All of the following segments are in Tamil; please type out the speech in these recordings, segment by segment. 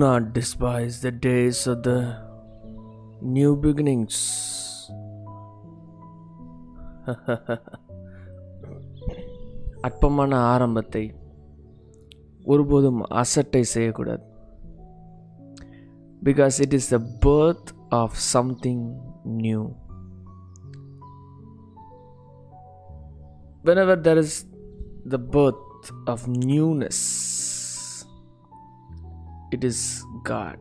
not despise the days of the new beginnings. அற்பமான ஆரம்பத்தை ஒருபோதும் அசட்டை செய்யக்கூடாது because it is the birth of something new whenever there is the birth of newness, it is God.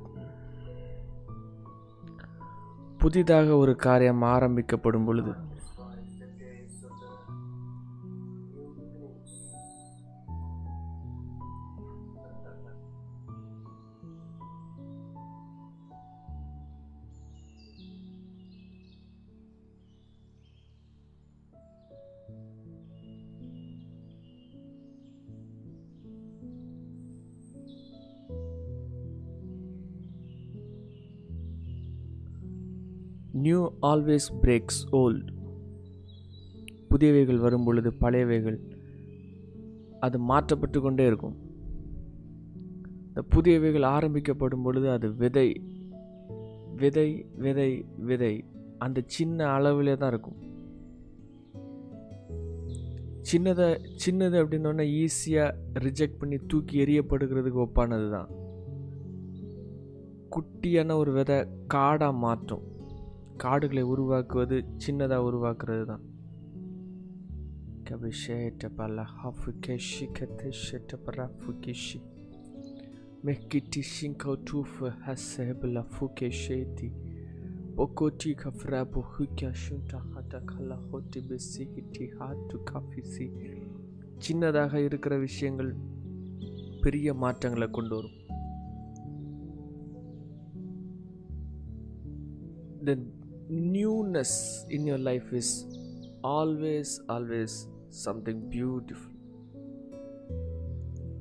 புதிதாக ஒரு காரியம் ஆரம்பிக்கப்படும் பொழுது நியூ ஆல்வேஸ் பிரேக்ஸ் ஓல்ட் புதியவைகள் வரும் பொழுது பழையவைகள் அது மாற்றப்பட்டு கொண்டே இருக்கும். இந்த புதியவைகள் ஆரம்பிக்கப்படும் பொழுது அது விதை விதை விதை விதை அந்த சின்ன அளவிலே தான் இருக்கும். சின்னதை சின்னது அப்படின்னோடனே ஈஸியாக ரிஜெக்ட் பண்ணி தூக்கி எறியப்படுகிறதுக்கு ஒப்பானது தான் குட்டியான ஒரு விதை காடாக மாற்றும். காடுகளை உருவாக்குவது சின்னதாக உருவாக்குறது தான் Kabisheta bala hafukeshi katesheta parafukishi. Bokoti kafrabu hukya shunta hata kala hoti besikiti hatu kafisi. சின்னதாக இருக்கிற விஷயங்கள் பெரிய மாற்றங்களை கொண்டு வரும் the newness in your life is always always something beautiful.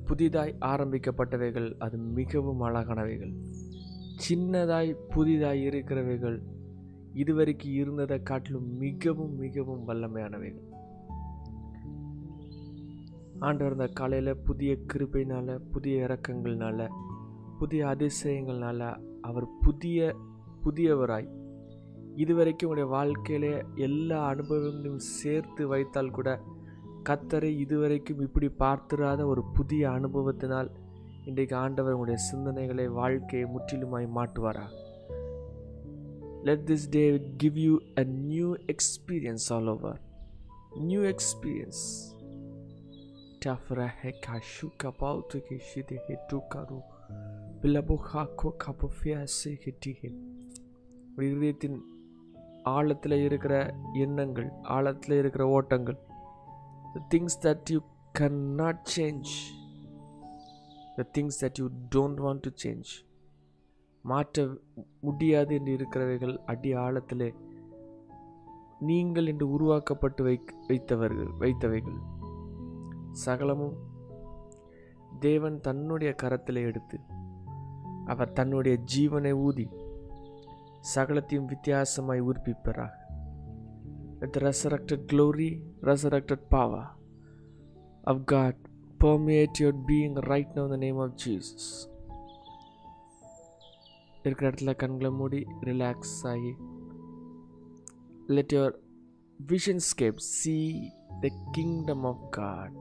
புதிதாய் ஆரம்பிக்கப்பட்டவைகள் அது மிகவும் அழகானவைகள். சின்னதாய் புதிதாய் இருக்கிறவைகள் இதுவரைக்கும் இருந்ததை காட்டிலும் மிகவும் மிகவும் வல்லமையானவைகள். ஆண்டவர் இந்த காலையில் புதிய கிருபைனால் புதிய இறக்கங்கள்னால புதிய அதிசயங்கள்னால அவர் புதிய புதியவராய் இதுவரைக்கும் உடைய வாழ்க்கையிலே எல்லா அனுபவங்களையும் சேர்த்து வைத்தால் கூட கத்தரை இதுவரைக்கும் இப்படி பார்த்திராத ஒரு புதிய அனுபவத்தினால் இன்றைக்கு ஆண்டவர் உங்களுடைய சிந்தனைகளை வாழ்க்கையை முற்றிலுமாய் மாட்டுவாரா let this day give you a new experience all over new experience Tafra heka shuka bautu டூ கரு he tukaru. Bilabu hako kapufia se hetihe. இதயத்தின் ஆழத்தில் இருக்கிற எண்ணங்கள் ஆழத்தில் இருக்கிற ஓட்டங்கள். The things that you can not change the things that you don't want to change மாற்ற முடியாது என்று இருக்கிறவைகள் அடி ஆழத்திலே நீங்கள் என்று உருவாக்கப்பட்டு வை வைத்தவர்கள் வைத்தவைகள். சகலமும் தேவன் தன்னுடைய கரத்தில் எடுத்து அவர் தன்னுடைய ஜீவனை ஊதி சகலத்தையும் வித்தியாசமாய் உறுப்பிப்பராக Let the resurrected glory, resurrected power of God permeate your being right now in the name of Jesus. இருக்கிற இடத்துல கண்களை மூடி ரிலாக்ஸ் ஆகி let your vision escape see the kingdom of God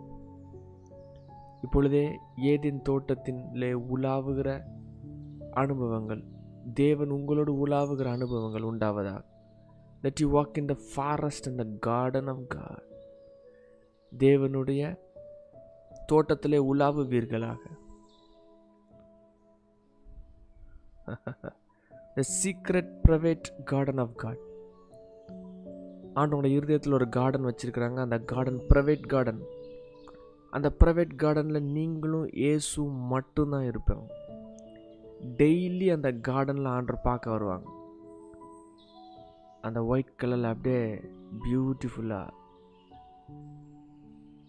இப்பொழுதே ஏதின் தோட்டத்திலே உலாவுகிற அனுபவங்கள் தேவன் உங்களோடு உலாவுகிற அனுபவங்கள் உண்டாவதா let you walk in the forest in the garden of God தேவனுடைய தோட்டத்திலே உலாவுவீர்களாக. The secret private garden of God ஆண்டோட இருதயத்தில் ஒரு கார்டன் வச்சுருக்கிறாங்க. அந்த கார்டன் ப்ரைவேட் கார்டன் அந்த ப்ரைவேட் கார்டனில் நீங்களும் ஏசு மட்டும்தான் இருப்பேன் டெய்லி அந்த கார்டனில் ஆண்டர் பார்க்க வருவாங்க. அந்த ஒயிட் கலரில் அப்படியே பியூட்டிஃபுல்லாக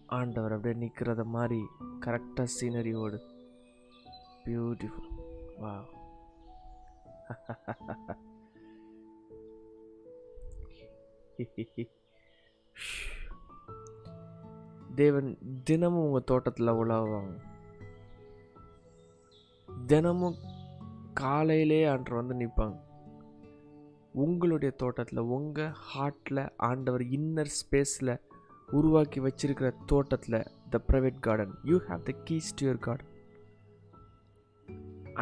ஆண்டவர் அப்படியே நிற்கிறத மாதிரி கரெக்டாக சீனரியோடு பியூட்டிஃபுல் வா தேவன் தினமும் உங்கள் தோட்டத்தில் உலாவாங்க தினமும் காலையிலே ஆண்டவர் வந்து நிற்பாங்க. உங்களுடைய தோட்டத்தில் உங்கள் ஹார்ட்டில் ஆண்டவர் இன்னர் ஸ்பேஸில் உருவாக்கி வச்சிருக்கிற தோட்டத்தில் the private garden you have the keys to your garden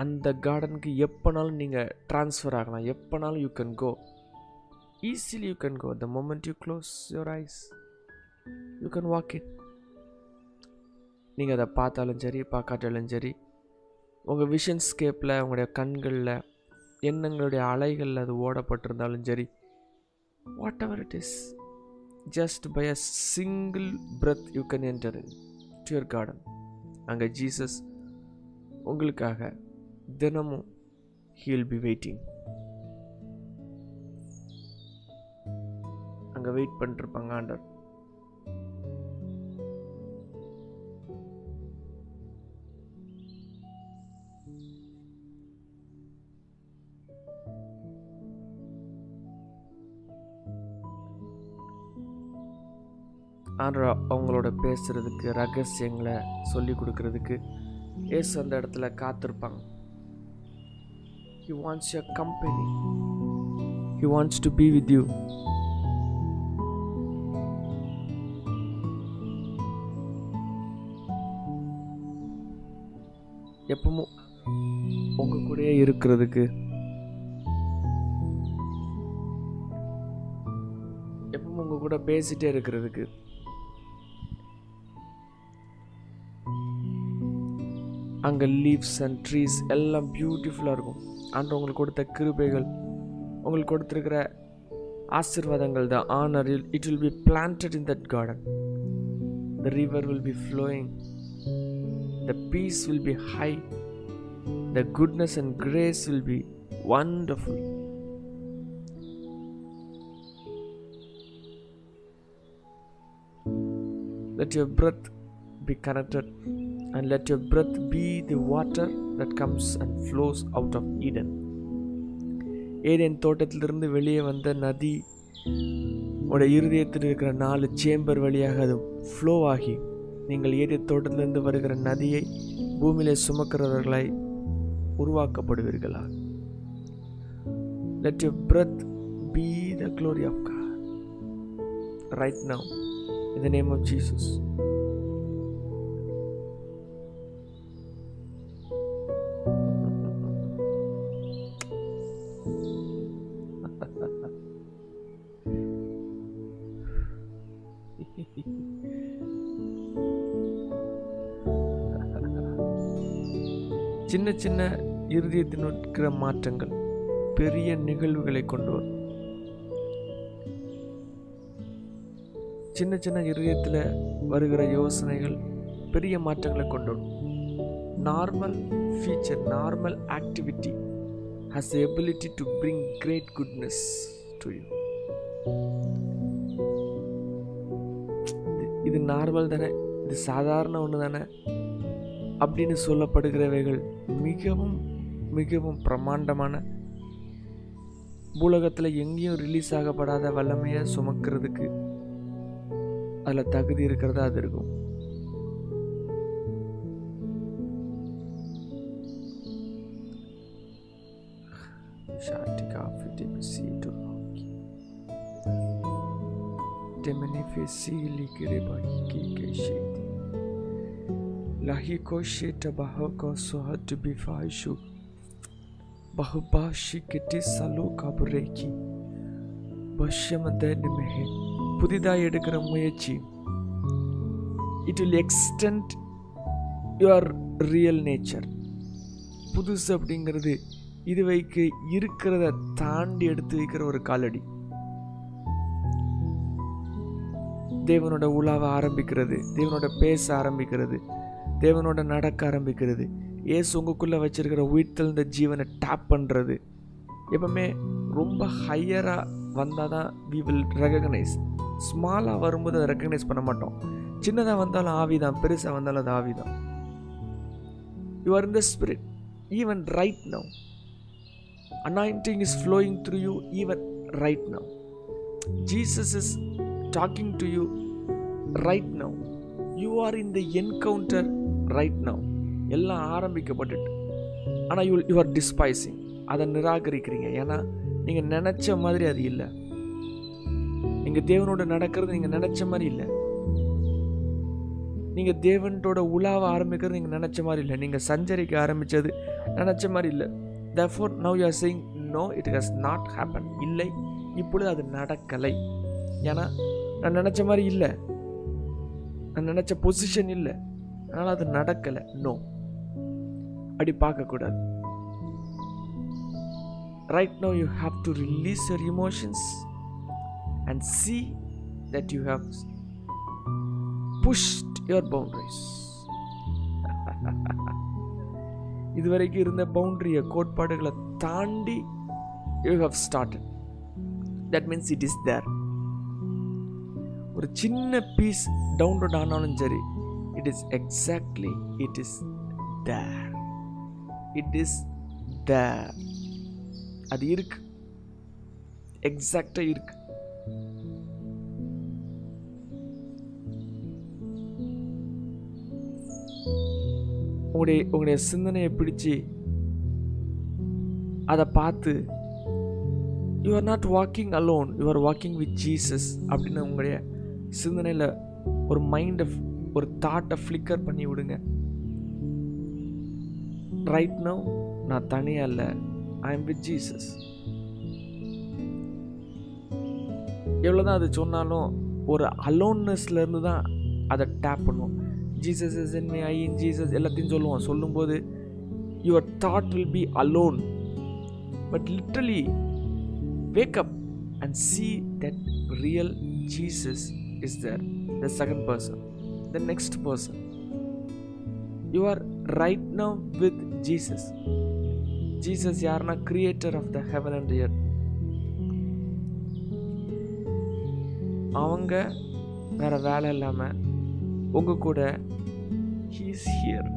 அந்த கார்டனுக்கு எப்போனாலும் நீங்கள் ட்ரான்ஸ்ஃபர் ஆகலாம். எப்போனாலும் you can go easily you can go the moment you close your eyes you can walk in நீங்கள் அதை பார்த்தாலும் சரி பார்க்காட்டாலும் சரி உங்கள் விஷன் ஸ்கேப்பில் உங்களுடைய கண்களில் எண்ணங்களுடைய அலைகளில் அது ஓடப்பட்டிருந்தாலும் சரி whatever it is just by a single breath you can enter to your garden அங்கே ஜீசஸ் உங்களுக்காக தினமும் ஹீல் பி வெயிட்டிங் அங்கே வெயிட் பண்ணிட்டுருப்பாங்க ஆண்டர் ஆண்டவர் அவங்களோட பேசுகிறதுக்கு ரகசியங்களை சொல்லி கொடுக்கறதுக்கு ஏசு அந்த இடத்துல காத்திருப்பாங்க. He wants your company he wants to be with you எப்பவும் உங்க கூடயே இருக்கிறதுக்கு எப்பவும் உங்க கூட பேசிட்டே இருக்கிறதுக்கு அங்கே லீவ்ஸ் அண்ட் ட்ரீஸ் எல்லாம் பியூட்டிஃபுல்லாக இருக்கும். அன்று உங்களுக்கு கொடுத்த கிருபைகள் உங்களுக்கு கொடுத்துருக்கிற ஆசிர்வாதங்கள் the honour it will be planted in that garden the river will be flowing the peace will be high the goodness and grace will be wonderful let your breath be connected and let your breath be the water that comes and flows out of Eden. ஏதேன் தோட்டத்திலிருந்து வெளியே வந்த நதி உடைய இருதயத்தில் இருக்கிற நாலு சேம்பர் வழியாக அது ஃப்ளோ ஆகி நீங்கள் ஏதேன் தோட்டத்திலிருந்து வருகிற நதியை பூமியிலே சுமக்கிறவர்களாய் உருவாக்கப்படுவீர்களா let you breath be the glory of God right now in name name of Jesus சின்ன சின்ன இருதயத்தில் இருக்கிற மாற்றங்கள் பெரிய நிகழ்வுகளை கொண்டு வரும். சின்ன சின்ன இருதயத்தில் வருகிற யோசனைகள் பெரிய மாற்றங்களை கொண்டு வரும். Normal feature normal activity has ability to bring great goodness to you இது நார்மல் தானே? இது சாதாரண ஒன்று தானே அப்படின்னு சொல்லப்படுகிறவைகள் மிகவும் மிகவும் பிரமாண்டமான பூலகத்தில் எங்கேயும் ரிலீஸ் ஆகப்படாத வல்லமையை சுமக்கிறதுக்கு அதில் தகுதி இருக்கிறதா அது இருக்கும். Shatika fitimisi turoki. Temene fesili kireba hiki keshiti. Lahiko sheta bahoko sohatu bifaishu. Bahubashi kiti salu kabureki. பஷ்யமதனிமெஹே புதிதாக எடுக்கிற முயற்சி it will extend your real nature புதுசு அப்படிங்கிறது இது வைக்க இருக்கிறத தாண்டி எடுத்து வைக்கிற ஒரு காலடி தேவனோட உலாவ ஆரம்பிக்கிறது தேவனோட பேச ஆரம்பிக்கிறது தேவனோட நடக்க ஆரம்பிக்கிறது. ஏசு உங்களுக்குள்ளே வச்சுருக்கிற உயிர்த்தெழுந்த ஜீவனை டேப் பண்ணுறது எப்பவுமே ரொம்ப ஹையராக வந்தால் தான் வி வில் ரெகக்னைஸ் ஸ்மாலாக வரும்போது அதை ரெக்கக்னைஸ் பண்ண மாட்டோம். சின்னதாக வந்தாலும் ஆவி தான் பெருசாக வந்தாலும் அது ஆவி தான் you are in the spirit even right now anointing is flowing through you even right now Jesus is talking to you right now you are in the encounter right now எல்லாம் ஆரம்பிக்கப்பட்டுட்டு. ஆனால் யூ யூ ஆர் டிஸ்பைசிங் அதை நிராகரிக்கிறீங்க. ஏன்னா நீங்கள் நினச்ச மாதிரி அது இல்லை. நீங்கள் தேவனோட நடக்கிறது நீங்கள் நினச்ச மாதிரி இல்லை. நீங்கள் தேவன்டோட உலாவ ஆரம்பிக்கிறது நீங்கள் நினச்ச மாதிரி இல்லை. நீங்கள் சஞ்சரிக்க ஆரம்பித்தது நினச்ச மாதிரி இல்லை. Therefore now you are saying no it has not happened. இல்லை. இப்பொழுது அது நடக்கலை. ஏன்னா நான் நினச்ச மாதிரி இல்லை. நான் நினச்ச பொசிஷன் இல்லை. ஆனால் அது நடக்கலை. நோ அப்படி பார்க்கக்கூடாது. Right no you have to release your emotions and see that you have pushed your boundaries இதுவரைக்கும் இருந்த பவுண்டரிய கோட்பாடுகளை தாண்டி you have started that means it is there ஒரு சின்ன பீஸ் டவுன்லோட் ஆனாலும் சரி it is exactly it is there. It is there. அது இருக்கு. எக்ஸாக்டாக இருக்கு. உங்களுடைய உங்களுடைய சிந்தனையை பிடிச்சு அதை பார்த்து you are not walking alone you are walking with Jesus அப்படின்னு உங்களுடைய சிந்தனையில் ஒரு மைண்டை ஒரு தாட்டை ஃப்ளிக்கர் பண்ணி விடுங்க. ரைட் நோ நான் தனியாக இல்லை. ஐ எம் வித் ஜீசஸ் எவ்வளோதான் அது சொன்னாலும் ஒரு அலோன்னஸ்லேருந்து தான் அதை டேப் பண்ணுவோம். Jesus is in me I in Jesus எல்லாத்தையும் சொல்லுவோம். சொல்லும்போது your thought will be alone but literally wake up and see that real Jesus is there the second person the next person you are right now with Jesus Jesus யாருன்னா creator of the heaven and earth அவங்க வேற வேலை இல்லாமல் உங்க கூட ஹீஸ் ஹியர்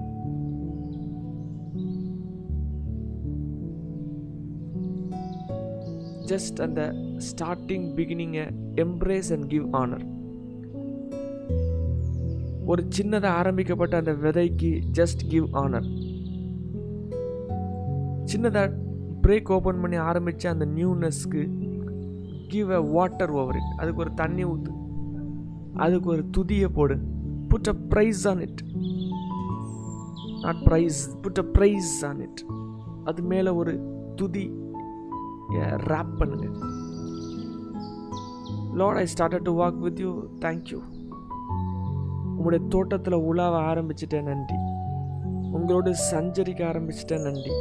ஜஸ்ட் அந்த ஸ்டார்டிங் பிகினிங்கை எம்ப்ரேஸ் அண்ட் கிவ் ஆனர் ஒரு சின்னதாக ஆரம்பிக்கப்பட்ட அந்த விதைக்கு ஜஸ்ட் கிவ் ஆனர் சின்னதாக பிரேக் ஓப்பன் பண்ணி ஆரம்பித்த அந்த நியூனஸ்க்கு give a water over it அதுக்கு ஒரு தண்ணி ஊற்று அதுக்கு ஒரு துதியை போடு. Put a praise on it not praise put a praise on it அது மேலே ஒரு துதி ரேப் பண்ணுங்க. Lord I started to walk with you thank you உங்களுடைய தோட்டத்தில் உலாவ ஆரம்பிச்சிட்டேன் நன்றி. உங்களோடு சஞ்சரிக்க ஆரம்பிச்சிட்டேன் நன்றி.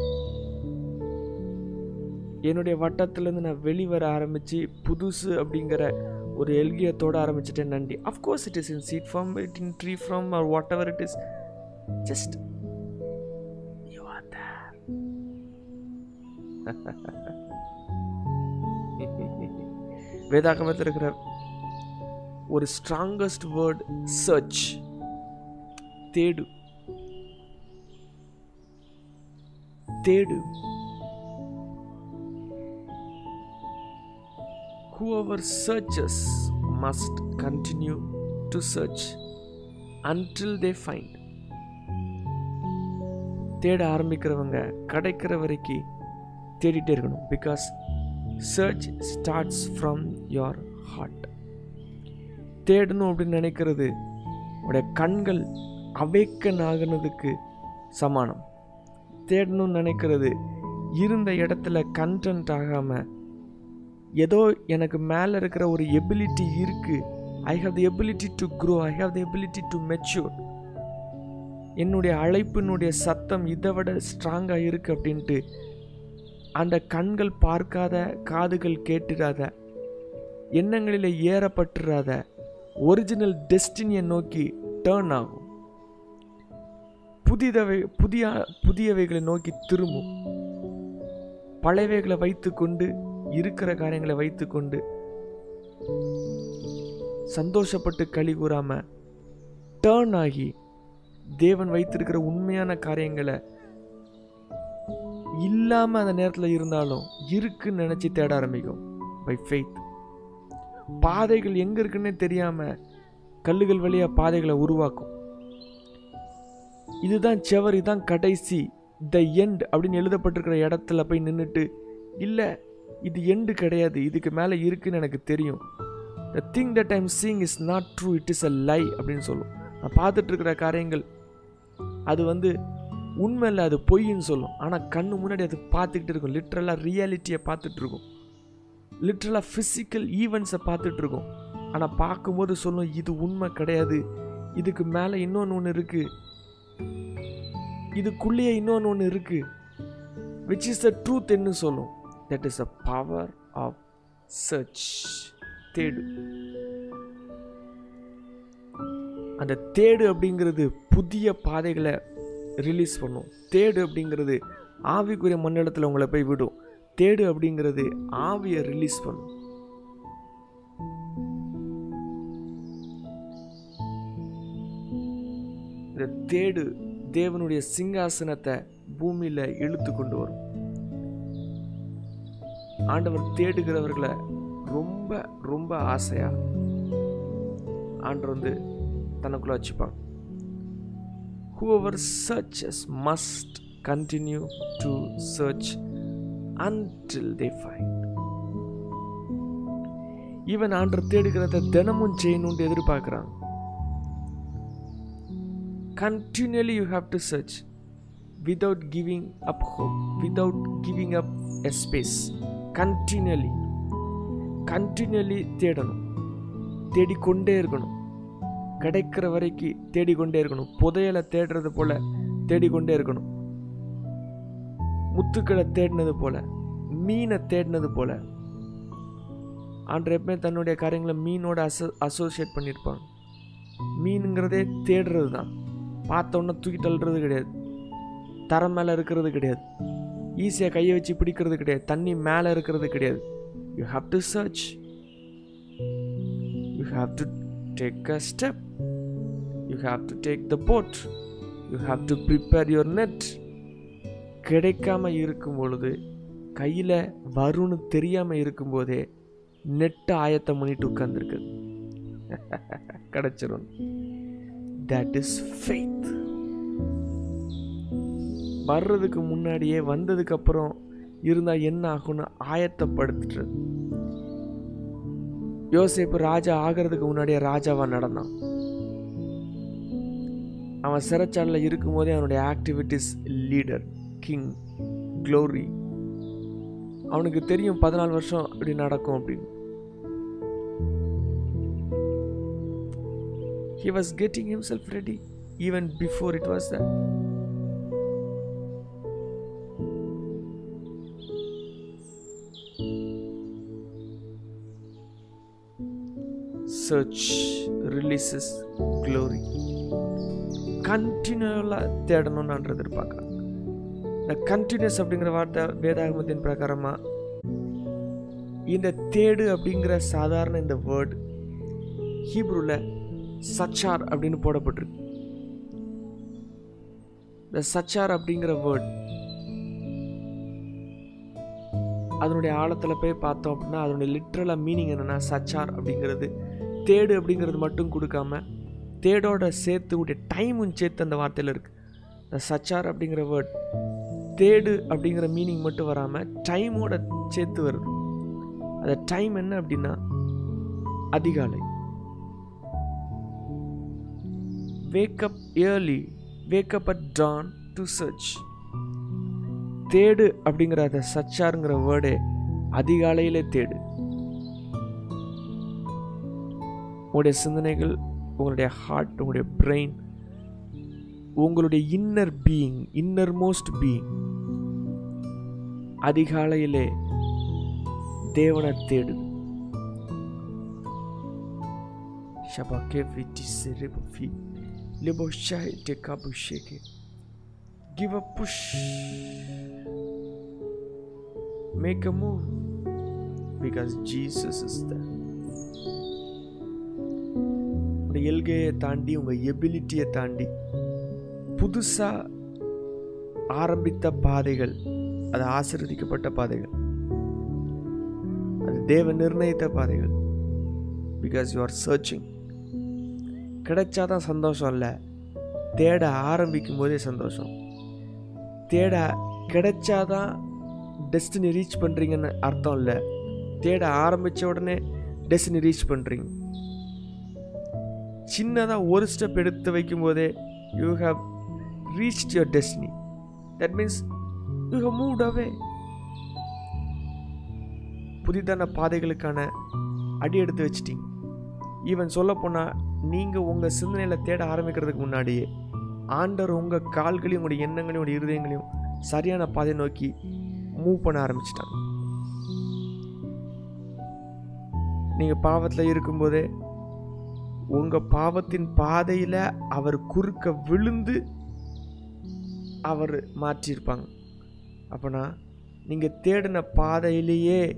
என்னுடைய வட்டத்திலேருந்து நான் வெளிவர ஆரம்பித்து புதுசு அப்படிங்கிற ஒரு எல்கியத்தோடு ஆரம்பிச்சிட்டேன் நன்றி. Of course it is in seed form it in tree form or whatever it is just you are there வேதாகமத்தில் இருக்கிற ஒரு ஸ்ட்ராங்கஸ்ட் வேர்ட் சர்ச் தேடு. தேடு. Whoever searches must continue to search until they find தேட ஆரம்பிக்கிறவங்க கிடைக்கிற வரைக்கும் தேடிட்டே இருக்கணும். Because search starts from your heart தேடணும் அப்படின்னு நினைக்கிறது. உடைய கண்கள் அவேக்கன் ஆகினதுக்கு சமானம். தேடணும்னு நினைக்கிறது. இருந்த இடத்துல கண்டென்ட் ஆகாமல் ஏதோ எனக்கு மேலே இருக்கிற ஒரு எபிலிட்டி இருக்குது I have the ability to grow I have the ability to mature என்னுடைய அழைப்பினுடைய சத்தம் இதை விட ஸ்ட்ராங்காக இருக்குது அப்படின்ட்டு அந்த கண்கள் பார்க்காத காதுகள் கேட்டுடாத எண்ணங்களில் ஏறப்பட்டுறாத ஒரிஜினல் டெஸ்டினியை நோக்கி டேர்ன் ஆகும். புதிதவை புதிய புதியவைகளை நோக்கி திரும்பும். பழையவைகளை வைத்துக்கொண்டு இருக்கிற காரியங்களை வைத்துக்கொண்டு சந்தோஷப்பட்டு களி கூறாம டேர்ன் ஆகி தேவன் வைத்திருக்கிற உண்மையான காரியங்களை இல்லாம அந்த நேரத்தில் இருந்தாலும் இருக்குன்னு நினைச்சு தேட ஆரம்பிக்கும் பை ஃபெய்த் பாதைகள் எங்கே இருக்குன்னே தெரியாமல் கல்லுகள் வழியாக பாதைகளை உருவாக்கும். இதுதான் செவர் இதுதான் கடைசி த எண்ட் அப்படின்னு எழுதப்பட்டிருக்கிற இடத்துல போய் நின்றுட்டு இல்லை இது எண்டு கிடையாது இதுக்கு மேலே இருக்குன்னு எனக்கு தெரியும். The thing that I'm seeing is not true it is a lie அப்படின்னு சொல்லும். நான் பார்த்துட்ருக்கிற காரியங்கள் அது வந்து உண்மையில் அது பொய்ன்னு சொல்லும். ஆனால் கண்ணு முன்னாடி அது பார்த்துக்கிட்டு இருக்கும் லிட்ரலாக ரியாலிட்டியை பார்த்துட்ருக்கும் லிட்ரலாக ஃபிசிக்கல் ஈவெண்ட்ஸை பார்த்துட்ருக்கோம். ஆனால் பார்க்கும்போது சொல்லும் இது உண்மை கிடையாது. இதுக்கு மேலே இன்னொன்று ஒன்று இருக்குது இதுக்குள்ளேயே இன்னொன்று ஒன்று இருக்குது விச் இஸ் த ட்ரூத் என்ன சொல்லும். That is a power of search தேடு. அந்த தேடு அப்படிங்கிறது புதிய பாதைகளை ரிலீஸ் பண்ணும். தேடு அப்படிங்கிறது ஆவிக்குரிய மண்டலத்தில் உங்களை போய் விடும். தேடு அப்படிங்கிறது ஆவியை ரிலீஸ் பண்ணும். இந்த தேடு தேவனுடைய சிங்காசனத்தை பூமியில இழுத்து கொண்டு வரும். ஆண்டவர் தேடுகிறவர்களை ரொம்ப ரொம்ப ஆசையா ஆண்டவர் வந்து தனக்குள்ள வச்சுப்பாங்க whoever searches must continue to search until they find even ஆண்டர் தேடுகிறத தினமும் செய்யணும்னு எதிர்பார்க்குறான் continuously you have to search without giving up hope without giving up a space continuously continuously தேடணும் தேடிக்கொண்டே இருக்கணும் கிடைக்கிற வரைக்கும் தேடிக்கொண்டே இருக்கணும் புதையலை தேடுறது போல் தேடிக்கொண்டே இருக்கணும் முத்துக்களை தேடினது போல மீனை தேடினது போல. ஆண்டு எப்பவுமே தன்னுடைய காரியங்களை மீனோட அசோ அசோசியேட் பண்ணியிருப்பாங்க. மீனுங்கிறதே தேடுறது தான். பார்த்தோன்னே தூக்கி தள்ளுறது கிடையாது. தரம் மேலே இருக்கிறது கிடையாது. ஈஸியாக கையை வச்சு பிடிக்கிறது கிடையாது. தண்ணி மேலே இருக்கிறது கிடையாது. You have to search you have to take a step you have to take the boat you have to prepare your net கிடைக்காம இருக்கும் பொழுது கையில் வரும்னு தெரியாமல் இருக்கும்போதே நெட்டை ஆயத்தம் பண்ணிட்டு உட்காந்துருக்கு கிடைச்சிரும். தட் இஸ் ஃபெய்த் வர்றதுக்கு முன்னாடியே வந்ததுக்கப்புறம் இருந்தால் என்ன ஆகும்னு ஆயத்தப்படுத்துறது யோசேப்பு ராஜா ஆகிறதுக்கு முன்னாடியே ராஜாவாக நடந்தான். அவன் சிறைச்சாலையில் இருக்கும்போதே அவனுடைய ஆக்டிவிட்டிஸ் லீடர் கிங் க்ளோரி அவனுக்கு தெரியும் பதினாலு வருஷம் இப்படி நடக்கும் அப்படின்னு he was getting himself ready even before it was that search releases glory கண்டினியூலாக தேடணும்னு நான் எதிர்பார்க்குறேன் இந்த கண்டினியூஸ் அப்படிங்கிற வார்த்தை வேதாகமத்தின் பிரகாரமாக இந்த தேடு அப்படிங்கிற சாதாரண இந்த வேர்டு ஹீப்ரூவில் சச்சார் அப்படின்னு போடப்பட்டிருக்கு. இந்த சச்சார் அப்படிங்கிற வேர்ட் அதனுடைய ஆழத்தில் போய் பார்த்தோம் அப்படின்னா அதனுடைய லிட்ரலாக மீனிங் என்னென்னா சச்சார் அப்படிங்கிறது. தேடு அப்படிங்கிறது மட்டும் கொடுக்காம தேடோட சேர்த்து உடைய டைமும் சேர்த்து அந்த வார்த்தையில் இருக்குது இந்த சச்சார் அப்படிங்கிற வேர்ட் தேடு அப்படிங்கிற மீனிங் மட்டும் வராமல் டைமோட சேர்த்து வருது. அந்த டைம் என்ன அப்படின்னா அதிகாலை. Wake up early wake up at dawn to search தேடு அப்படிங்கிற அந்த சச்சாருங்கிற வேர்டே அதிகாலையிலே தேடு. உங்களுடைய சிந்தனைகள் உங்களுடைய ஹார்ட் உங்களுடைய பிரெயின் உங்களுடைய inner being inner most being அதிகாலையிலே தேவனை தேடு Shabake viti serebo fi. Lebo shai te kabu shake. Give a push. Make a move. Because Jesus is there. உங்கள் எல்கையை தாண்டி உங்கள் எபிலிட்டியை தாண்டி புதுசாக ஆரம்பித்த பாதைகள் அது ஆசிர்வதிக்கப்பட்ட பாதைகள். அது தேவ நிர்ணயித்த பாதைகள். பிகாஸ் யூ ஆர் சர்ச்சிங் கிடைச்சாதான் சந்தோஷம் இல்லை. தேட ஆரம்பிக்கும் போதே சந்தோஷம். தேட கிடைச்சாதான் டெஸ்டினி ரீச் பண்ணுறீங்கன்னு அர்த்தம் இல்லை. தேட ஆரம்பித்த உடனே டெஸ்டினி ரீச் பண்ணுறீங்க சின்னதாக ஒரு ஸ்டெப் எடுத்து வைக்கும்போதே you have reach your destiny that means you have புதிதான பாதைகளுக்கான அடி எடுத்து வச்சிட்டீங்க. ஈவன் சொல்லப்போனால் நீங்கள் உங்கள் சிந்தனையில் தேட ஆரம்பிக்கிறதுக்கு முன்னாடியே ஆண்டர் உங்கள் கால்களையும் உங்களுடைய எண்ணங்களையும் உங்களுடைய இருதயங்களையும் சரியான பாதை நோக்கி மூவ் பண்ண ஆரம்பிச்சிட்டாங்க. நீங்கள் பாவத்தில் இருக்கும்போதே உங்கள் பாவத்தின் பாதையில் அவர் குறுக்க விழுந்து அவர் மாற்றியிருப்பாங்க. அப்போனா நீங்கள் தேடின பாதையிலேயே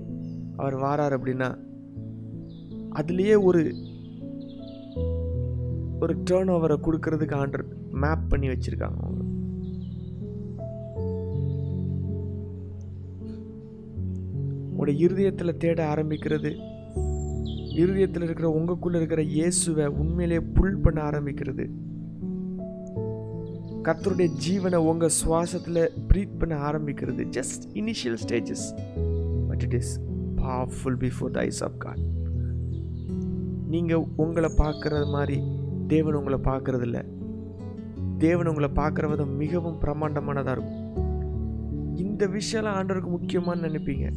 அவர் வாரார் அப்படின்னா அதுலேயே ஒரு ஒரு டேர்ன் ஓவரை கொடுக்கறதுக்கு ஆண்டர் மேப் பண்ணி வச்சுருக்காங்க அவங்க. உங்களுடைய இருதயத்தில் தேட ஆரம்பிக்கிறது இருதயத்தில் இருக்கிற உங்களுக்குள்ளே இருக்கிற இயேசுவை உண்மையிலே புல் பண்ண ஆரம்பிக்கிறது. கத்தருடைய ஜீவனை உங்கள் சுவாசத்தில் ப்ரீத் பண்ண ஆரம்பிக்கிறது. Just initial stages but it is powerful before the eyes of God நீங்கள் உங்களை பார்க்குறது மாதிரி தேவன் உங்களை பார்க்குறதில்ல. இல்ல தேவன் உங்களை பார்க்குற விதம் மிகவும் பிரம்மாண்டமானதாக இருக்கும். இந்த விஷயம்லாம் ஆண்டவருக்கு முக்கியமானு நினைப்பீங்க.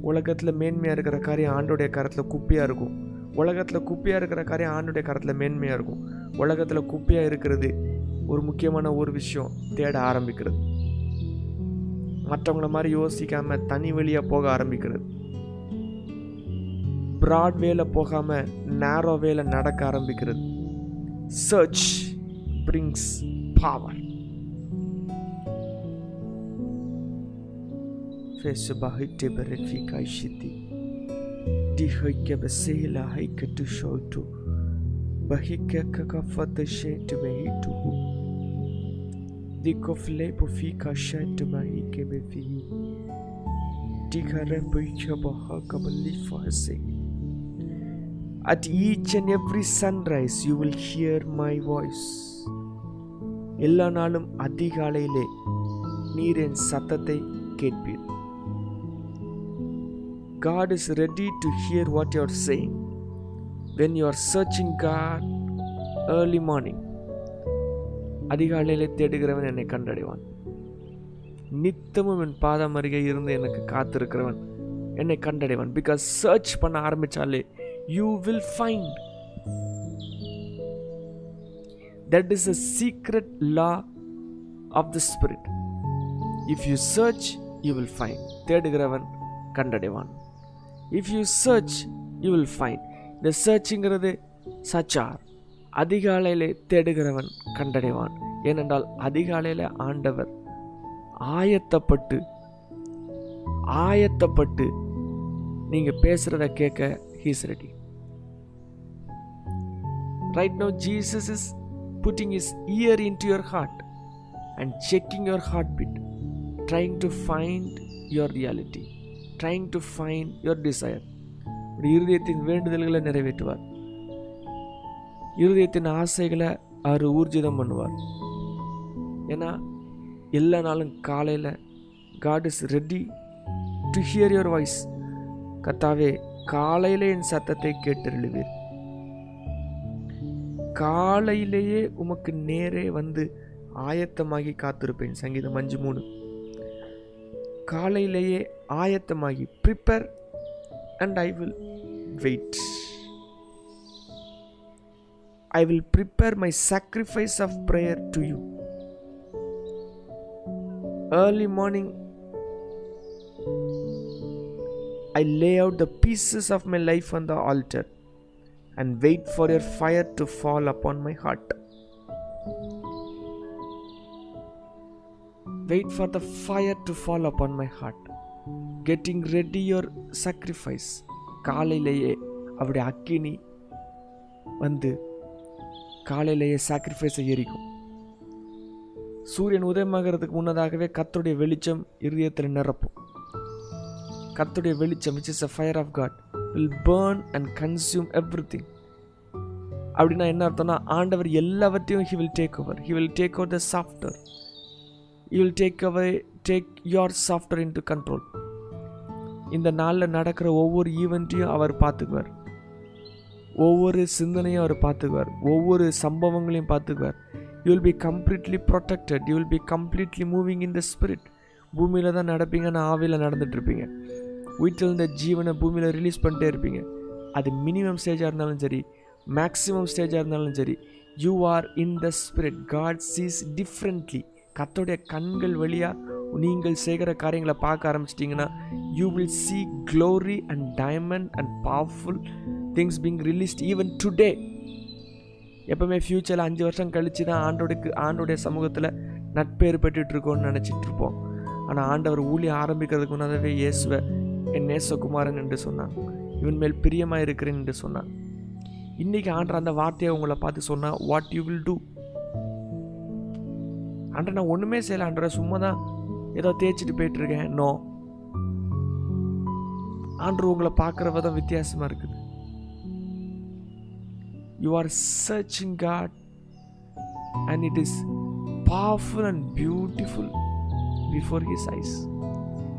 உலகத்தில் மேன்மையாக இருக்கிற காரியம் ஆண்டோடைய கரத்தில் குப்பையாக இருக்கும். உலகத்தில் குப்பையாக இருக்கிற காரியம் ஆண்டோடைய கரத்தில் மேன்மையாக இருக்கும். உலகத்தில் குப்பையாக இருக்கிறது ஒரு முக்கியமான ஒரு விஷயம் தேட ஆரம்பிக்கிறது மற்றவங்கள மாதிரி யோசிக்காம தனி வழியாக போக ஆரம்பிக்கிறது ப்ராட் வேல போகாம நேரோ வேல நடக்க ஆரம்பிக்கிறது search brings power Fese bahite டு ishiti. Dihoike besela haike tu shoto. Bahike kakafata shetu behitu. Dikofle pofika shetu bahike befihi. Dikare buike bahaka belifa se. At each and every sunrise you will hear my voice. எல்லா நாளும் அதிகாலையிலே நீர் என் சத்தத்தை கேட்பீர் God is ready to hear what you are saying. When you are searching God early morning, அதிகாலையிலே தேடுகிறவன் என்னை கண்டடைவான். நித்தமும் என் பாதம் அருகே இருந்து எனக்கு காத்திருக்கிறவன் என்னை கண்டடைவான். பிகாஸ் சர்ச் பண்ண ஆரம்பிச்சாலே you will find that is a secret law of the spirit if you search you will find தேடுகிறவன் கண்டடைவான். If you search you will find இந்த சர்ச்சுங்கிறது சச்சார். அதிகாலையிலே தேடுகிறவன் கண்டடைவான். ஏனென்றால் அதிகாலையில் ஆண்டவர் ஆயத்தப்பட்டு ஆயத்தப்பட்டு நீங்கள் பேசுகிறத கேட்க he's ready right no Jesus is putting is ear into your heart and checking your heart beat trying to find your reality trying to find your desire இருதயத்தின் வேண்டுதல்களை நிறைவேற்றுவார். இருதயத்தின் ஆசைகளை அவர் ஊர்ஜிதம் பண்ணுவார். ஏன்னா எல்லா நாளும் காலையில் God is ready to hear your voice கத்தாவே காலையிலே என் சத்தத்தை கேட்டருளுவீர். காலையிலேயே உமக்கு நேரே வந்து ஆயத்தமாகி காத்திருப்பேன். சங்கீதம் அஞ்சு மூணு. காலையிலேயே ஆயத்தமாகி prepare and I will wait I will prepare my sacrifice of prayer to you early morning I lay out the pieces of my life on the altar and wait for your fire to fall upon my heart. Wait for the fire to fall upon my heart. Getting ready your sacrifice. காலையிலேயே அவருடைய அக்கினி வந்து காலையிலேயே சாக்ரிஃபைஸை எரிக்கும் சூரியன் உதயமாகிறதுக்கு முன்னதாகவே கத்துடைய வெளிச்சம் இருதயத்தில் நிரப்பும். கத்துடைய வெளிச்சம் which is a fire of God will burn and consume every thing அப்படின்னா என்ன அர்த்தம்னா ஆண்டவர் எல்லாவற்றையும் he will take over he will take over the software you will take away take your software into control இந்த நாளில் நடக்கிற ஒவ்வொரு ஈவெண்ட்டையும் அவர் பார்த்துக்குவார். ஒவ்வொரு சிந்தனையும் அவர் பார்த்துக்குவார். ஒவ்வொரு சம்பவங்களையும் பார்த்துக்குவார். You will be completely protected you will be completely moving in the spirit பூமியில் தான் நடப்பீங்க நான் ஆவியில் நடந்துகிட்ருப்பீங்க வீட்டில் இருந்த ஜீவனை பூமியில் ரிலீஸ் பண்ணிட்டே இருப்பீங்க. அது மினிமம் ஸ்டேஜாக இருந்தாலும் சரி மேக்ஸிமம் ஸ்டேஜாக இருந்தாலும் சரி you are in the spirit God sees differently கத்தோடைய கண்கள் வழியாக நீங்கள் செய்கிற காரியங்களை பார்க்க ஆரம்பிச்சிட்டிங்கன்னா you will see glory and diamond and powerful things being released even today எப்பவுமே ஃப்யூச்சரில் அஞ்சு வருஷம் கழித்து தான் ஆண்டோடுக்கு ஆண்டோடைய சமூகத்தில் நட்பேறு பெற்றுட்டு இருக்கோம்னு நினச்சிட்டு இருப்போம் ஆனால் ஆண்டவர் ஊழி ஆரம்பிக்கிறதுக்கு முன்னாவே இயேசுவை என் நேசகுமாரன் என்று சொன்னான் இவன் மேல் பிரியமாக இருக்கிறேன் என்று சொன்னான் இன்னைக்கு ஆண்டர் அந்த வார்த்தையை உங்களை பார்த்து சொன்னால் வாட் யூ வில் டூ ஆண்டர் நான் ஒன்றுமே செய்யலை ஆண்டர் சும்மா தான் ஏதோ தேய்ச்சிட்டு போயிட்டுருக்கேன் நோ ஆண்டர் உங்களை பார்க்குற விதம் வித்தியாசமாக இருக்குது. You are searching God and it is powerful and beautiful before his eyes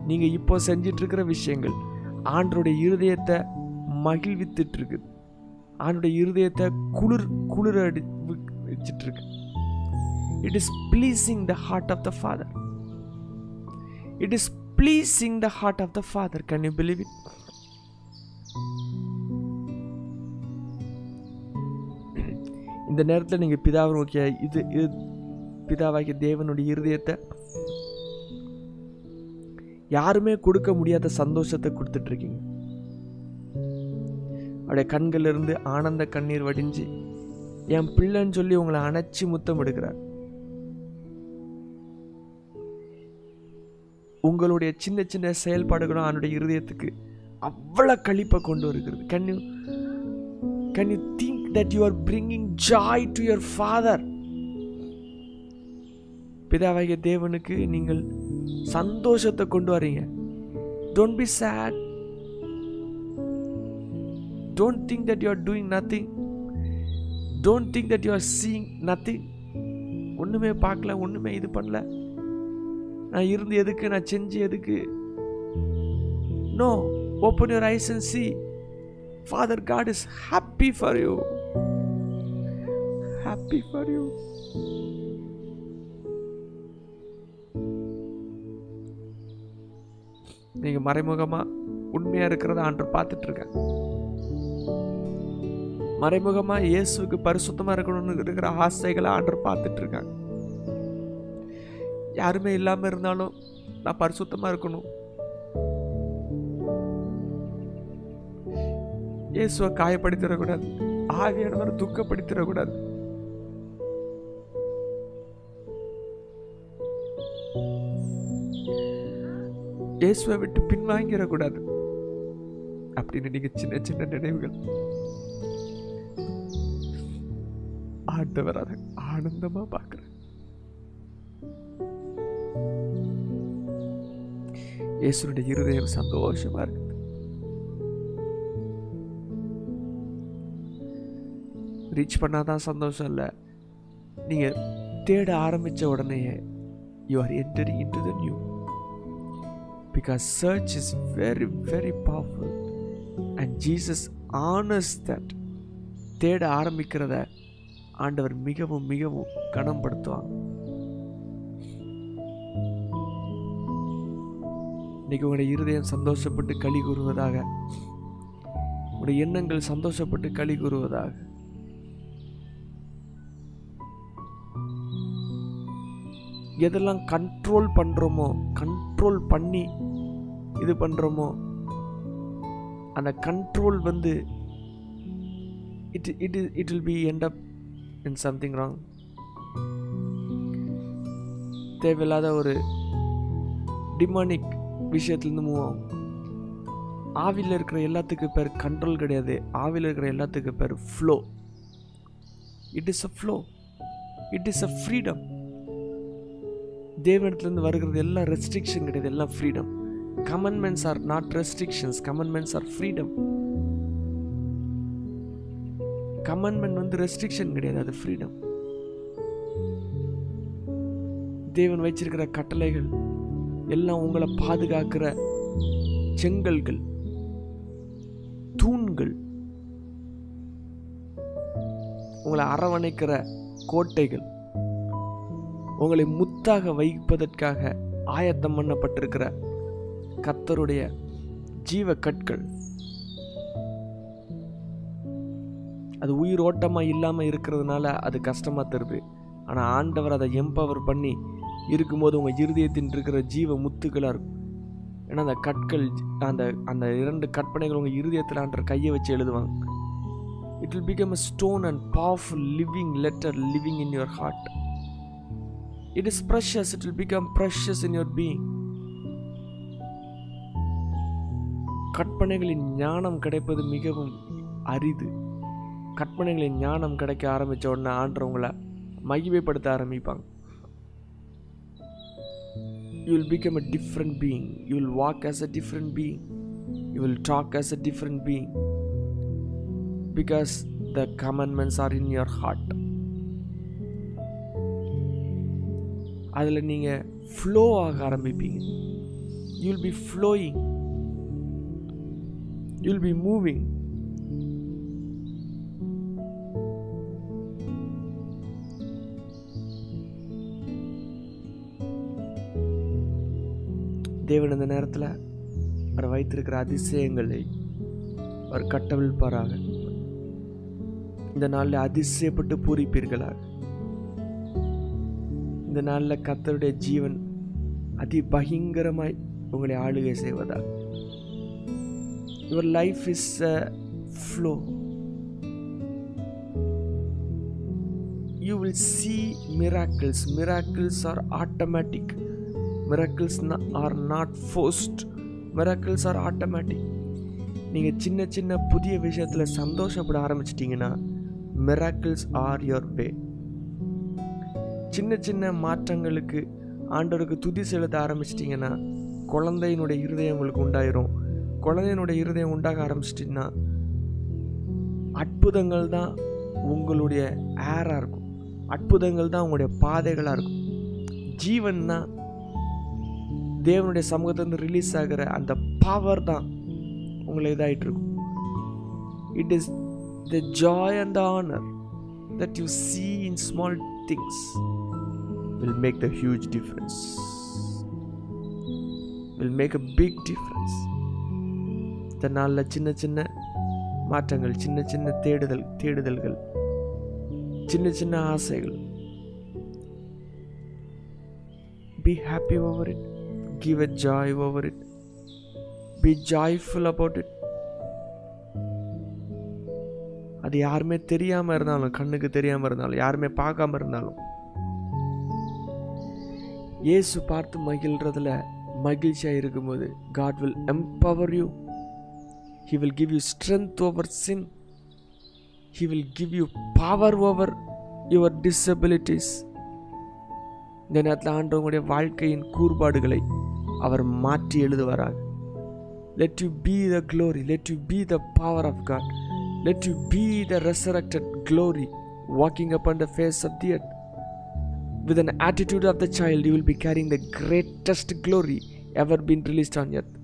நீங்கள் இப்போ செஞ்சிட்டு இருக்கிற விஷயங்கள் ஆண்டருடைய இருதயத்தை மகிழ்வித்துட்டு இருக்குது ஆண்டுடைய இருதயத்தை குளிர் குளிர அடி வச்சிட்டு இருக்கு it is pleasing the heart of the Father it is pleasing the heart of the Father can you believe it இந்த நேரத்தில் நீங்கள் பிதாவை நோக்கிய இது இது பிதாவாகிய தேவனுடைய இருதயத்தை யாருமே கொடுக்க முடியாத சந்தோஷத்தை கொடுத்துட்ருக்கீங்க. அவருடைய கண்களிலிருந்து ஆனந்த கண்ணீர் வடிஞ்சு என் பிள்ளைன்னு சொல்லி உங்களை அணைச்சி முத்தம் எடுக்கிறார். உங்களுடைய சின்ன சின்ன செயல்பாடுகளும் அவனுடைய இருதயத்துக்கு அவ்வளோ கழிப்பை கொண்டு வருகிறது. Can you can you think that you are bringing joy to your Father பிதாவாகிய தேவனுக்கு நீங்கள் சந்தோஷத்தை கொண்டு வரீங்க don't be sad don't think that you are doing nothing don't think that you are seeing nothing ஒன்றுமே பார்க்கல ஒன்றுமே இது பண்ணல. நான் இருந்து எதுக்கு நான் செஞ்சு எதுக்கு? No open your eyes and see Father God is happy for you happy for you நீங்க மறைமுகமா உண்மையா இருக்கிறத ஆண்டு பார்த்துட்டு இருக்க மறைமுகமா இயேசுக்கு பரிசுத்தமா இருக்கணும்னு இருக்கிற ஆசைகளை ஆண்டு பார்த்துட்டு இருக்காங்க யாருமே இல்லாம இருந்தாலும் நான் பரிசுத்தமா இருக்கணும். இயேசுவை காயப்படுத்திடக்கூடாது. ஆவியானவர் துக்கப்படுத்திடக்கூடாது. இயேசுவை விட்டு பின்வாங்கிடக்கூடாது. அப்படின்னு நீங்க சின்ன சின்ன நினைவுகள். ஆண்டவர் அதை ஆனந்தமா பார்க்குறேன் இயேசுடைய இருதயம் சந்தோஷமா இருக்குது. ரீச் பண்ணாதான் சந்தோஷம் இல்லை. நீங்கள் தேட ஆரம்பித்த உடனே you are entering into the new because search is very very powerful. And Jesus honors that தேட ஆரம்பிக்கிறத ஆண்டவர் மிகவும் மிகவும் கனம்படுத்துவாங்க இன்னைக்கு உங்களுடைய இருதயம் சந்தோஷப்பட்டு களி கூறுவதாக உங்களுடைய எண்ணங்கள் சந்தோஷப்பட்டு களி கூறுவதாக எதெல்லாம் கண்ட்ரோல் பண்ணுறோமோ கண்ட்ரோல் பண்ணி இது பண்ணுறோமோ அந்த கண்ட்ரோல் வந்து it it it will be end up in something wrong தேவையில்லாத ஒரு டிமானிக் விஷயத்துலேருந்து மூவ் ஆகும். ஆவியில் இருக்கிற எல்லாத்துக்கு பேர் கண்ட்ரோல் கிடையாது. ஆவியில் இருக்கிற எல்லாத்துக்கு பேர் flow it is a flow it is a freedom தேவனிடத்துலேருந்து வருகிறது எல்லாம் ரெஸ்ட்ரிக்ஷன் கிடையாது. எல்லாம் freedom commandments are not restrictions commandments are freedom commandment வந்து ரெஸ்ட்ரிக்ஷன் கிடையாது. அது ஃப்ரீடம் தேவன் வச்சிருக்கிற கட்டளைகள் எல்லாம் உங்களை பாதுகாக்கிற செங்கல்கள் தூண்கள் உங்களை அரவணைக்கிற கோட்டைகள் உங்களை முத்தாக வைப்பதற்காக ஆயத்தம் பண்ணப்பட்டிருக்கிற கத்தருடைய ஜீவ கற்கள் அது உயிரோட்டமாக இல்லாமல் இருக்கிறதுனால அது கஷ்டமாக தருது. ஆனால் ஆண்டவர் அதை எம்பவர் பண்ணி இருக்கும்போது உங்கள் இருதயத்தின் இருக்கிற ஜீவ முத்துக்களாக இருக்கும். ஏன்னா அந்த கற்கள் அந்த அந்த இரண்டு கற்பனைகள் உங்கள் இருதயத்தில் ஆண்ட கையை வச்சு எழுதுவாங்க. It will become a stone and powerful living letter living in your heart it is precious it will become precious in your being கற்பனைகளின் ஞானம் கிடைப்பது மிகவும் அரிது. கற்பனைகளின் ஞானம் கிடைக்க ஆரம்பித்த உடனே ஆண்டவங்களை மகிமைப்படுத்த ஆரம்பிப்பாங்க. You will become a different being you will walk as a different being you will talk as a different being because the commandments are in your heart அதில் நீங்கள் ஃப்ளோ ஆக ஆரம்பிப்பீங்க. You will be flowing you'll be be moving தேவன் அந்த நேரத்தில் அவர் வைத்திருக்கிற அதிசயங்களை அவர் கட்டவிழ்ப்பாராக. இந்த நாளில் அதிசயப்பட்டு பூரிப்பீர்களாக. இந்த நாளில் கத்தருடைய ஜீவன் அதி பயங்கரமாய் உங்களை ஆளுகை செய்வதாக. Your life is a flow you will see miracles. Miracles are automatic. Miracles are not forced. Miracles are automatic. நீங்கள் சின்ன சின்ன புதிய விஷயத்தில் சந்தோஷப்பட ஆரம்பிச்சிட்டிங்கன்னா மிராக்கிள்ஸ் ஆர் யுவர் வே சின்ன சின்ன மாற்றங்களுக்கு ஆண்டவருக்கு துதி செலுத்த ஆரம்பிச்சிட்டிங்கன்னா குழந்தையினுடைய இருதயம் உங்களுக்கு உண்டாயிரும். குழந்தையினுடைய இருதயம் உண்டாக ஆரம்பிச்சிட்டிங்கன்னா அற்புதங்கள் தான் உங்களுடைய ஏராக இருக்கும். அற்புதங்கள் தான் உங்களுடைய பாதைகளாக இருக்கும். ஜீவன் தான் தேவனுடைய சமூகத்திலிருந்து ரிலீஸ் ஆகிற அந்த பவர் தான் உங்களை இதாகிட்டு இருக்கும். It is the joy and the honour that you see in small things will make the huge difference will make a big difference இத்தனை நாளில் சின்ன சின்ன மாற்றங்கள் சின்ன சின்ன தேடுதல் தேடுதல்கள் சின்ன சின்ன ஆசைகள். Be happy over it give a joy over it be joyful about it அது யாருமே தெரியாமல் இருந்தாலும் கண்ணுக்கு தெரியாமல் இருந்தாலும் யாருமே பார்க்காம இருந்தாலும் இயேசு பார்த்து மகிழ்றதுல மகிழ்ச்சியாக இருக்கும்போது God will empower you he will give you strength over sin he will give you power over your disabilities இந்த நேரத்தில் ஆண்டவங்களுடைய வாழ்க்கையின் கூறுபாடுகளை அவர் மாற்றி எழுதுவாராக. Let you be the glory let you be the power of God let you be the resurrected glory walking up on the face of the earth with an attitude of the child, you will be carrying the greatest glory ever been released on earth.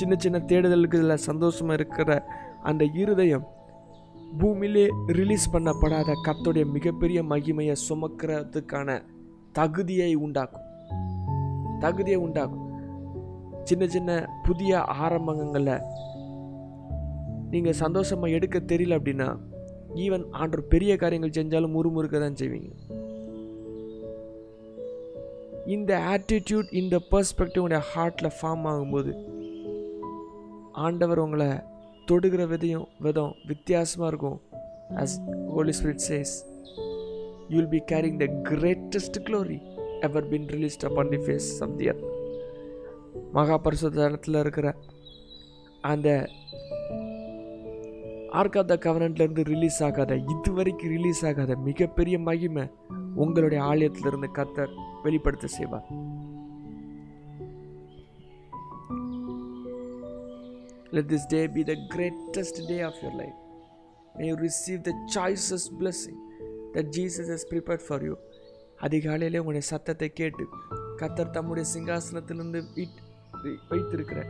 சின்ன சின்ன தேடுதலுக்கு இதில் சந்தோஷமாக இருக்கிற அந்த இருதயம் பூமியிலே ரிலீஸ் பண்ணப்படாத கத்தோடைய மிகப்பெரிய மகிமையை சுமக்கிறதுக்கான தகுதியை உண்டாக்கும். தகுதியை உண்டாக்கும். சின்ன சின்ன புதிய ஆரம்பங்களில் நீங்கள் சந்தோஷமாக எடுக்க தெரியல அப்படின்னா ஈவன் ஆண்டர் பெரிய காரியங்கள் செஞ்சாலும் முறுமுறுக்க தான் செய்வீங்க. இந்த ஆட்டிடியூட் இந்த பர்ஸ்பெக்டிவ் உடைய ஹார்ட்டில் ஃபார்ம் ஆகும்போது ஆண்டவர் உங்களை தொடுகிற விதையும் விதம் வித்தியாசமாக இருக்கும். As Holy Spirit says you will be carrying the greatest glory ever been released upon the face of the earth மகாபரிசுத்தனத்தில் இருக்கிற அந்த ஆர்க் ஆஃப் த கவனண்ட்லேருந்து ரிலீஸ் ஆகாத இது வரைக்கும் ரிலீஸ் ஆகாத மிகப்பெரிய மகிமை உங்களுடைய ஆலயத்திலிருந்து கத்தர் வெளிப்படுத்த செய்வார். Let this day be the greatest day of your life. May you receive the choicest blessing that Jesus has prepared for you. அதிகாலையில் உங்களுடைய சத்தத்தை கேட்டு கத்தர் தம்முடைய சிங்காசனத்திலிருந்து வைத்திருக்கிற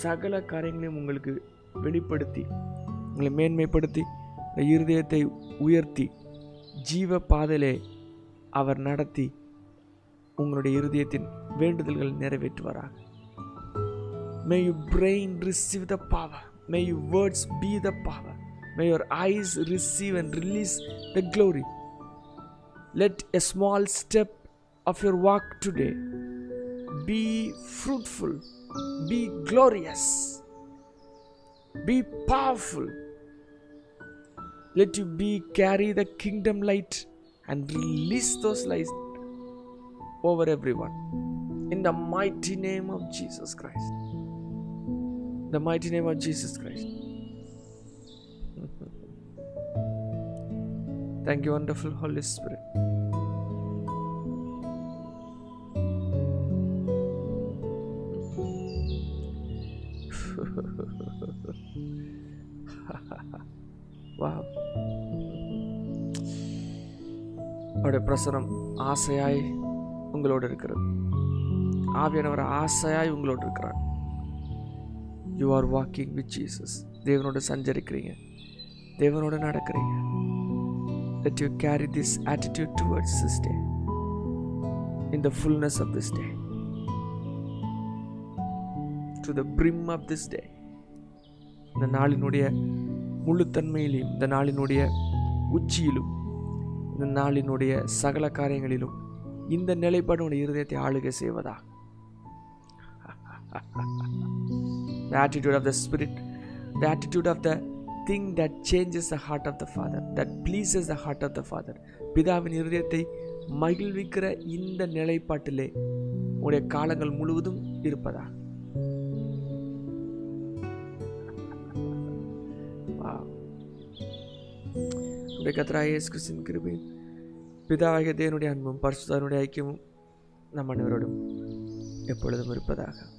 சகல காரியங்களையும் உங்களுக்கு வெளிப்படுத்தி உங்களை மேன்மைப்படுத்தி இந்த இருதயத்தை உயர்த்தி ஜீவ பாதையிலே அவர் நடத்தி உங்களுடைய இருதயத்தின் வேண்டுதல்கள் நிறைவேற்றுவாராக May your brain receive the power. May your words be the power. May your eyes receive and release the glory. Let a small step of your walk today be fruitful, be glorious, be powerful. Let you be carry the kingdom light and release those lights over everyone. In the mighty name of Jesus Christ The mighty name of Jesus Christ. Thank you, wonderful Holy Spirit. wow. அவருடைய பிரசனம் ஆசையாய் உங்களோடு இருக்கிறது ஆவியானவர் ஆசையாய் உங்களோடு இருக்கிறார் you are walking with Jesus தேவனோட சஞ்சரிக்கிறீங்க. தேவனோட நடக்கிறீங்க. Let you carry this attitude towards this day in the fullness of this day to the brim of this day இந்த நாளினுடைய முழுத்தன்மையிலும் இந்த நாளினுடைய உச்சியிலும் இந்த நாளினுடைய சகல காரியங்களிலும் இந்த நிலைப்பாடு உடைய இருதயத்தை ஆளுகை செய்வதா? the attitude of the spirit the attitude of the thing that changes the heart of the father that pleases the heart of the father. பிதாவின் இருதயத்தை மகிழ்விக்கிற இந்த நிலைப்பாட்டிலே உடைய காலங்கள் முழுவதும் இருப்பதா Wow. உடைய கத்தராய பிதாவாகிய தேவனுடைய அன்பும் பரிசுதானுடைய ஐக்கியமும் நம் அனைவரோடும் எப்பொழுதும் இருப்பதாக.